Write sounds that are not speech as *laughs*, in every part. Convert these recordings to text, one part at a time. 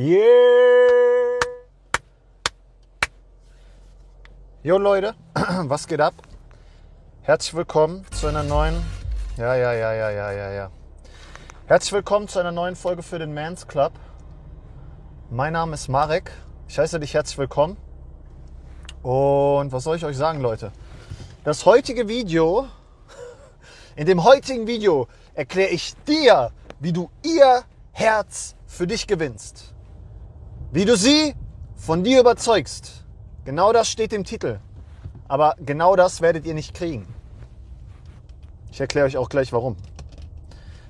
Yeah! Jo Leute, *clears throat* was geht ab? Herzlich willkommen zu einer neuen. Ja, ja, ja, ja, ja, ja, ja. Herzlich willkommen zu einer neuen Folge für den Mans Club. Mein Name ist Marek. Ich heiße dich herzlich willkommen. Und was soll ich euch sagen, Leute? Das heutige Video, *laughs* in dem heutigen Video erkläre ich dir, wie du ihr Herz für dich gewinnst. Wie du sie von dir überzeugst. Genau das steht im Titel. Aber genau das werdet ihr nicht kriegen. Ich erkläre euch auch gleich warum.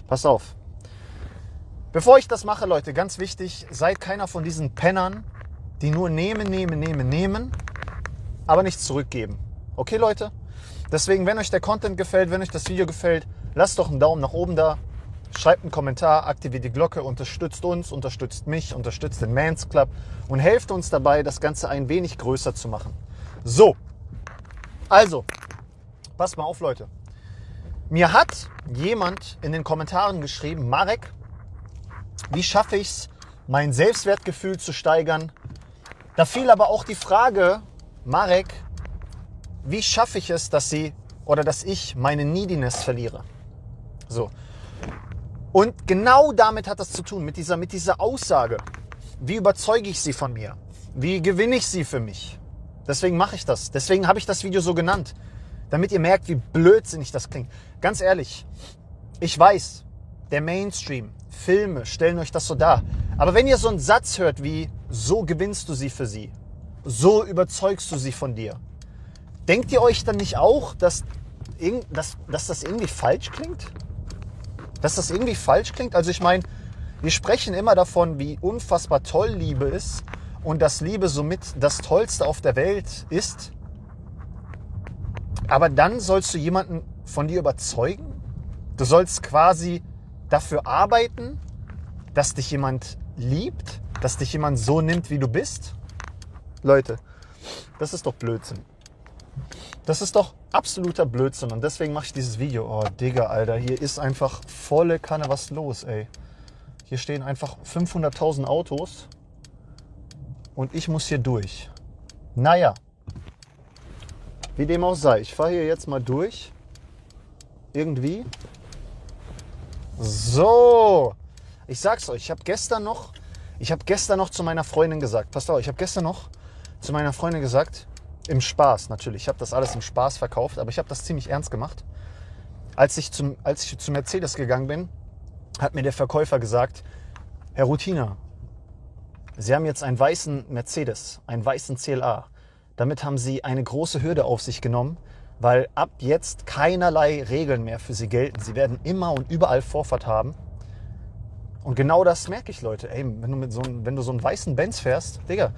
Passt auf. Bevor ich das mache, Leute, ganz wichtig, seid keiner von diesen Pennern, die nur nehmen, nehmen, nehmen, nehmen, aber nichts zurückgeben. Okay, Leute? Deswegen, wenn euch der Content gefällt, wenn euch das Video gefällt, lasst doch einen Daumen nach oben da, schreibt einen Kommentar, aktiviert die Glocke, unterstützt uns, unterstützt mich, unterstützt den Mans Club und helft uns dabei, das Ganze ein wenig größer zu machen. So, also, passt mal auf, Leute. Mir hat jemand in den Kommentaren geschrieben, Marek, wie schaffe ich es, mein Selbstwertgefühl zu steigern? Da fiel aber auch die Frage, Marek, wie schaffe ich es, dass sie oder dass ich meine Neediness verliere? So. Und genau damit hat das zu tun, mit dieser, mit dieser Aussage. Wie überzeuge ich sie von mir? Wie gewinne ich sie für mich? Deswegen mache ich das. Deswegen habe ich das Video so genannt. Damit ihr merkt, wie blödsinnig das klingt. Ganz ehrlich, ich weiß, der Mainstream, Filme stellen euch das so dar. Aber wenn ihr so einen Satz hört wie, so gewinnst du sie für sie, so überzeugst du sie von dir, denkt ihr euch dann nicht auch, dass, dass, dass das irgendwie falsch klingt? Dass das irgendwie falsch klingt? Also ich meine, wir sprechen immer davon, wie unfassbar toll Liebe ist und dass Liebe somit das Tollste auf der Welt ist. Aber dann sollst du jemanden von dir überzeugen? Du sollst quasi dafür arbeiten, dass dich jemand liebt, dass dich jemand so nimmt, wie du bist? Leute, das ist doch Blödsinn. Das ist doch absoluter Blödsinn und deswegen mache ich dieses Video. Oh, Digga, Alter, hier ist einfach volle Kanne was los, ey. Hier stehen einfach 500.000 Autos und ich muss hier durch. Naja, wie dem auch sei, ich fahre hier jetzt mal durch. Irgendwie. So, ich sag's euch, ich habe gestern noch, ich habe gestern noch zu meiner Freundin gesagt, passt auf, ich habe gestern noch zu meiner Freundin gesagt, im Spaß natürlich. Ich habe das alles im Spaß verkauft, aber ich habe das ziemlich ernst gemacht. Als ich, zum, als ich zu Mercedes gegangen bin, hat mir der Verkäufer gesagt, Herr Routiner, Sie haben jetzt einen weißen Mercedes, einen weißen CLA. Damit haben Sie eine große Hürde auf sich genommen, weil ab jetzt keinerlei Regeln mehr für Sie gelten. Sie werden immer und überall Vorfahrt haben. Und genau das merke ich, Leute. Ey, wenn du, mit so, wenn du so einen weißen Benz fährst, Digga,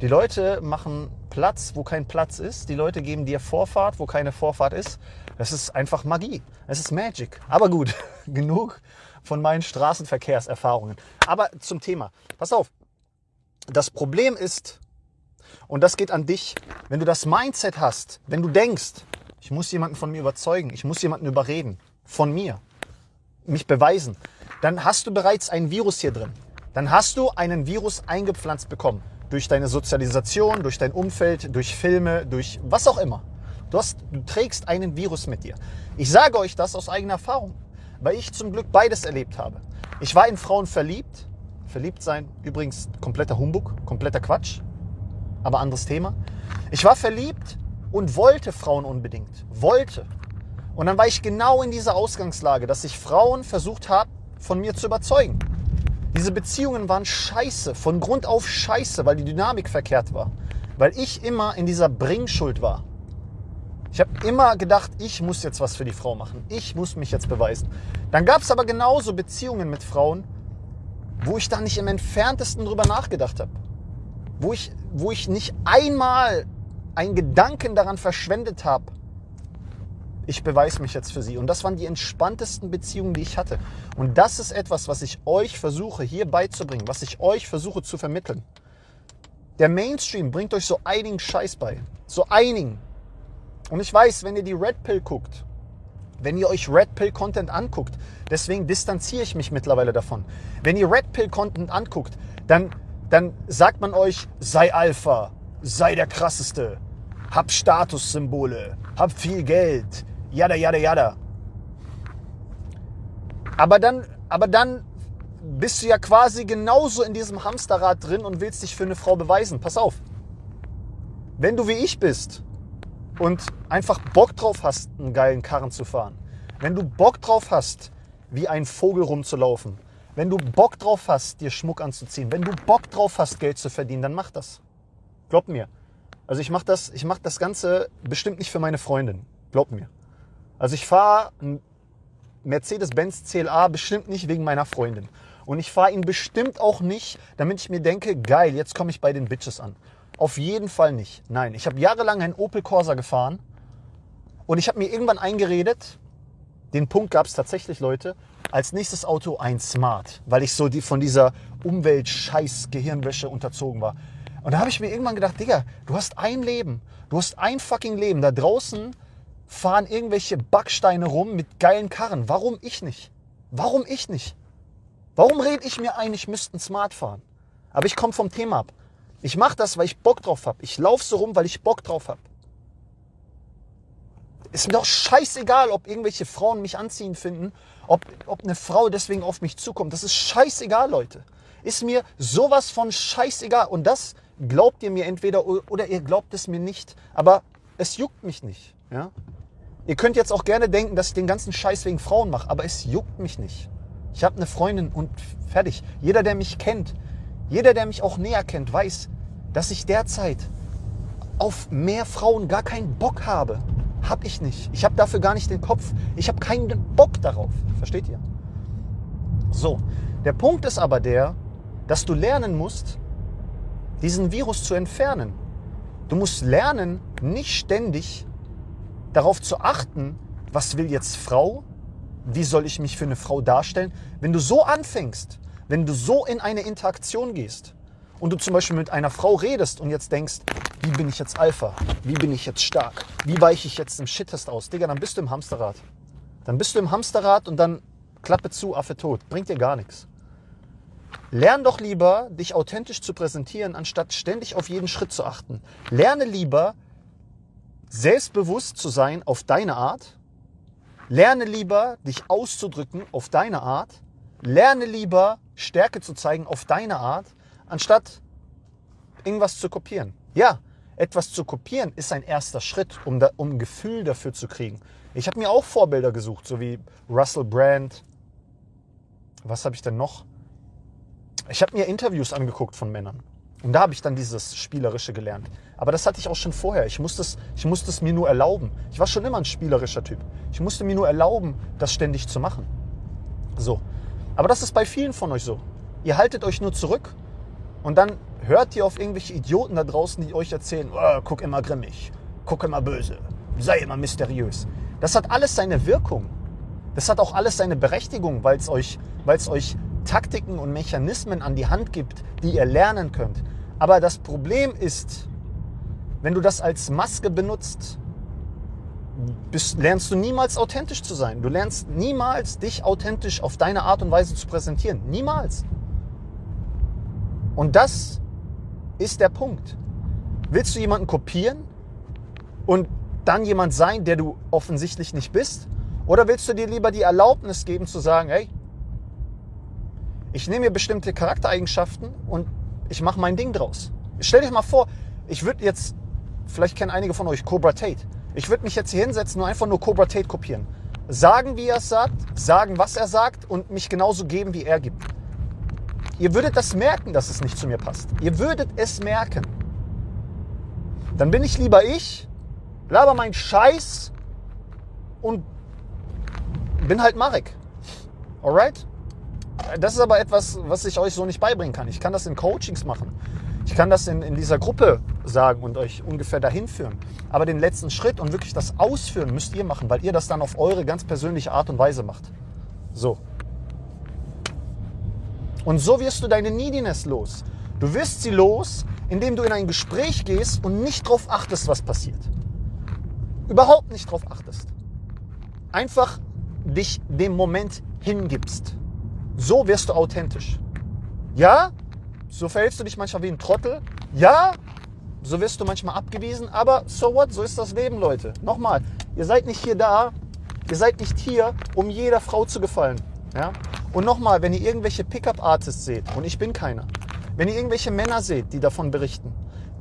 die Leute machen Platz, wo kein Platz ist. Die Leute geben dir Vorfahrt, wo keine Vorfahrt ist. Das ist einfach Magie. Es ist Magic. Aber gut, *laughs* genug von meinen Straßenverkehrserfahrungen. Aber zum Thema. Pass auf. Das Problem ist, und das geht an dich, wenn du das Mindset hast, wenn du denkst, ich muss jemanden von mir überzeugen, ich muss jemanden überreden, von mir, mich beweisen, dann hast du bereits ein Virus hier drin. Dann hast du einen Virus eingepflanzt bekommen durch deine Sozialisation, durch dein Umfeld, durch Filme, durch was auch immer. Du, hast, du trägst einen Virus mit dir. Ich sage euch das aus eigener Erfahrung, weil ich zum Glück beides erlebt habe. Ich war in Frauen verliebt. Verliebt sein, übrigens kompletter Humbug, kompletter Quatsch, aber anderes Thema. Ich war verliebt und wollte Frauen unbedingt. Wollte. Und dann war ich genau in dieser Ausgangslage, dass ich Frauen versucht habe, von mir zu überzeugen. Diese Beziehungen waren scheiße, von Grund auf scheiße, weil die Dynamik verkehrt war. Weil ich immer in dieser Bringschuld war. Ich habe immer gedacht, ich muss jetzt was für die Frau machen. Ich muss mich jetzt beweisen. Dann gab es aber genauso Beziehungen mit Frauen, wo ich da nicht im entferntesten drüber nachgedacht habe. Wo ich, wo ich nicht einmal einen Gedanken daran verschwendet habe, ich beweise mich jetzt für sie. Und das waren die entspanntesten Beziehungen, die ich hatte. Und das ist etwas, was ich euch versuche hier beizubringen, was ich euch versuche zu vermitteln. Der Mainstream bringt euch so einigen Scheiß bei. So einigen. Und ich weiß, wenn ihr die Red Pill guckt, wenn ihr euch Red Pill Content anguckt, deswegen distanziere ich mich mittlerweile davon. Wenn ihr Red Pill Content anguckt, dann dann sagt man euch, sei Alpha, sei der krasseste, hab Statussymbole, hab viel Geld, jada, jada, jada. Aber dann, aber dann bist du ja quasi genauso in diesem Hamsterrad drin und willst dich für eine Frau beweisen. Pass auf. Wenn du wie ich bist und einfach Bock drauf hast, einen geilen Karren zu fahren, wenn du Bock drauf hast, wie ein Vogel rumzulaufen, wenn du Bock drauf hast, dir Schmuck anzuziehen, wenn du Bock drauf hast, Geld zu verdienen, dann mach das. Glaub mir. Also ich mache das, ich mach das Ganze bestimmt nicht für meine Freundin. Glaub mir. Also ich fahre einen Mercedes-Benz CLA bestimmt nicht wegen meiner Freundin. Und ich fahre ihn bestimmt auch nicht, damit ich mir denke, geil, jetzt komme ich bei den Bitches an. Auf jeden Fall nicht. Nein, ich habe jahrelang einen Opel Corsa gefahren und ich habe mir irgendwann eingeredet, den Punkt gab es tatsächlich, Leute, als nächstes Auto ein Smart, weil ich so die, von dieser Umwelt-Scheiß-Gehirnwäsche unterzogen war. Und da habe ich mir irgendwann gedacht, Digga, du hast ein Leben, du hast ein fucking Leben. Da draußen fahren irgendwelche Backsteine rum mit geilen Karren. Warum ich nicht? Warum ich nicht? Warum rede ich mir ein, ich müsste Smart fahren? Aber ich komme vom Thema ab. Ich mache das, weil ich Bock drauf habe. Ich laufe so rum, weil ich Bock drauf habe. Ist mir doch scheißegal, ob irgendwelche Frauen mich anziehen finden, ob, ob eine Frau deswegen auf mich zukommt. Das ist scheißegal, Leute. Ist mir sowas von scheißegal. Und das glaubt ihr mir entweder oder ihr glaubt es mir nicht. Aber es juckt mich nicht. Ja? Ihr könnt jetzt auch gerne denken, dass ich den ganzen Scheiß wegen Frauen mache, aber es juckt mich nicht. Ich habe eine Freundin und fertig. Jeder, der mich kennt, jeder, der mich auch näher kennt, weiß, dass ich derzeit auf mehr Frauen gar keinen Bock habe. Hab ich nicht. Ich habe dafür gar nicht den Kopf. Ich habe keinen Bock darauf. Versteht ihr? So, der Punkt ist aber der, dass du lernen musst, diesen Virus zu entfernen. Du musst lernen, nicht ständig darauf zu achten, was will jetzt Frau, wie soll ich mich für eine Frau darstellen? Wenn du so anfängst, wenn du so in eine Interaktion gehst und du zum Beispiel mit einer Frau redest und jetzt denkst, wie bin ich jetzt Alpha? Wie bin ich jetzt stark? Wie weiche ich jetzt im Shittest aus? Digga, dann bist du im Hamsterrad. Dann bist du im Hamsterrad und dann Klappe zu, Affe tot. Bringt dir gar nichts. Lern doch lieber, dich authentisch zu präsentieren, anstatt ständig auf jeden Schritt zu achten. Lerne lieber, selbstbewusst zu sein auf deine Art Lerne lieber, dich auszudrücken auf deine Art. Lerne lieber, Stärke zu zeigen auf deine Art, anstatt irgendwas zu kopieren. Ja, etwas zu kopieren ist ein erster Schritt, um, da, um Gefühl dafür zu kriegen. Ich habe mir auch Vorbilder gesucht, so wie Russell Brand. Was habe ich denn noch? Ich habe mir Interviews angeguckt von Männern. Und da habe ich dann dieses Spielerische gelernt. Aber das hatte ich auch schon vorher. Ich musste, es, ich musste es mir nur erlauben. Ich war schon immer ein spielerischer Typ. Ich musste mir nur erlauben, das ständig zu machen. So. Aber das ist bei vielen von euch so. Ihr haltet euch nur zurück und dann hört ihr auf irgendwelche Idioten da draußen, die euch erzählen, oh, guck immer grimmig, guck immer böse, sei immer mysteriös. Das hat alles seine Wirkung. Das hat auch alles seine Berechtigung, weil es euch, euch Taktiken und Mechanismen an die Hand gibt, die ihr lernen könnt. Aber das Problem ist, wenn du das als Maske benutzt, bist, lernst du niemals authentisch zu sein. Du lernst niemals dich authentisch auf deine Art und Weise zu präsentieren. Niemals. Und das ist der Punkt. Willst du jemanden kopieren und dann jemand sein, der du offensichtlich nicht bist? Oder willst du dir lieber die Erlaubnis geben zu sagen, hey, ich nehme mir bestimmte Charaktereigenschaften und ich mache mein Ding draus. Stell dich mal vor, ich würde jetzt, vielleicht kennen einige von euch Cobra Tate. Ich würde mich jetzt hier hinsetzen und einfach nur Cobra Tate kopieren. Sagen, wie er es sagt, sagen, was er sagt und mich genauso geben, wie er gibt. Ihr würdet das merken, dass es nicht zu mir passt. Ihr würdet es merken. Dann bin ich lieber ich, laber meinen Scheiß und bin halt Marek. Alright? Das ist aber etwas, was ich euch so nicht beibringen kann. Ich kann das in Coachings machen. Ich kann das in, in dieser Gruppe sagen und euch ungefähr dahin führen. Aber den letzten Schritt und wirklich das Ausführen müsst ihr machen, weil ihr das dann auf eure ganz persönliche Art und Weise macht. So. Und so wirst du deine Neediness los. Du wirst sie los, indem du in ein Gespräch gehst und nicht darauf achtest, was passiert. Überhaupt nicht darauf achtest. Einfach dich dem Moment hingibst. So wirst du authentisch. Ja, so verhältst du dich manchmal wie ein Trottel. Ja, so wirst du manchmal abgewiesen, aber so what, so ist das Leben, Leute. Nochmal, ihr seid nicht hier da, ihr seid nicht hier, um jeder Frau zu gefallen. Ja? Und nochmal, wenn ihr irgendwelche Pickup-Artists seht, und ich bin keiner, wenn ihr irgendwelche Männer seht, die davon berichten,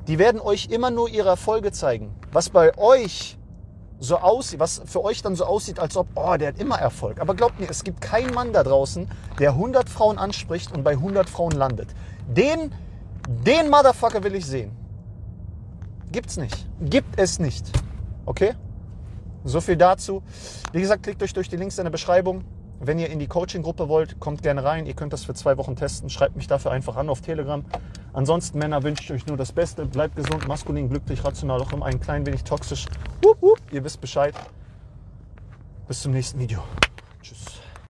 die werden euch immer nur ihre Erfolge zeigen. Was bei euch so aussieht, was für euch dann so aussieht, als ob, oh, der hat immer Erfolg. Aber glaubt mir, es gibt keinen Mann da draußen, der 100 Frauen anspricht und bei 100 Frauen landet. Den, den Motherfucker will ich sehen. Gibt's nicht. Gibt es nicht. Okay? So viel dazu. Wie gesagt, klickt euch durch die Links in der Beschreibung. Wenn ihr in die Coaching-Gruppe wollt, kommt gerne rein. Ihr könnt das für zwei Wochen testen. Schreibt mich dafür einfach an auf Telegram. Ansonsten, Männer, wünsche ich euch nur das Beste. Bleibt gesund, maskulin, glücklich, rational, auch immer ein klein wenig toxisch. Wupp, wupp. Ihr wisst Bescheid. Bis zum nächsten Video. Tschüss.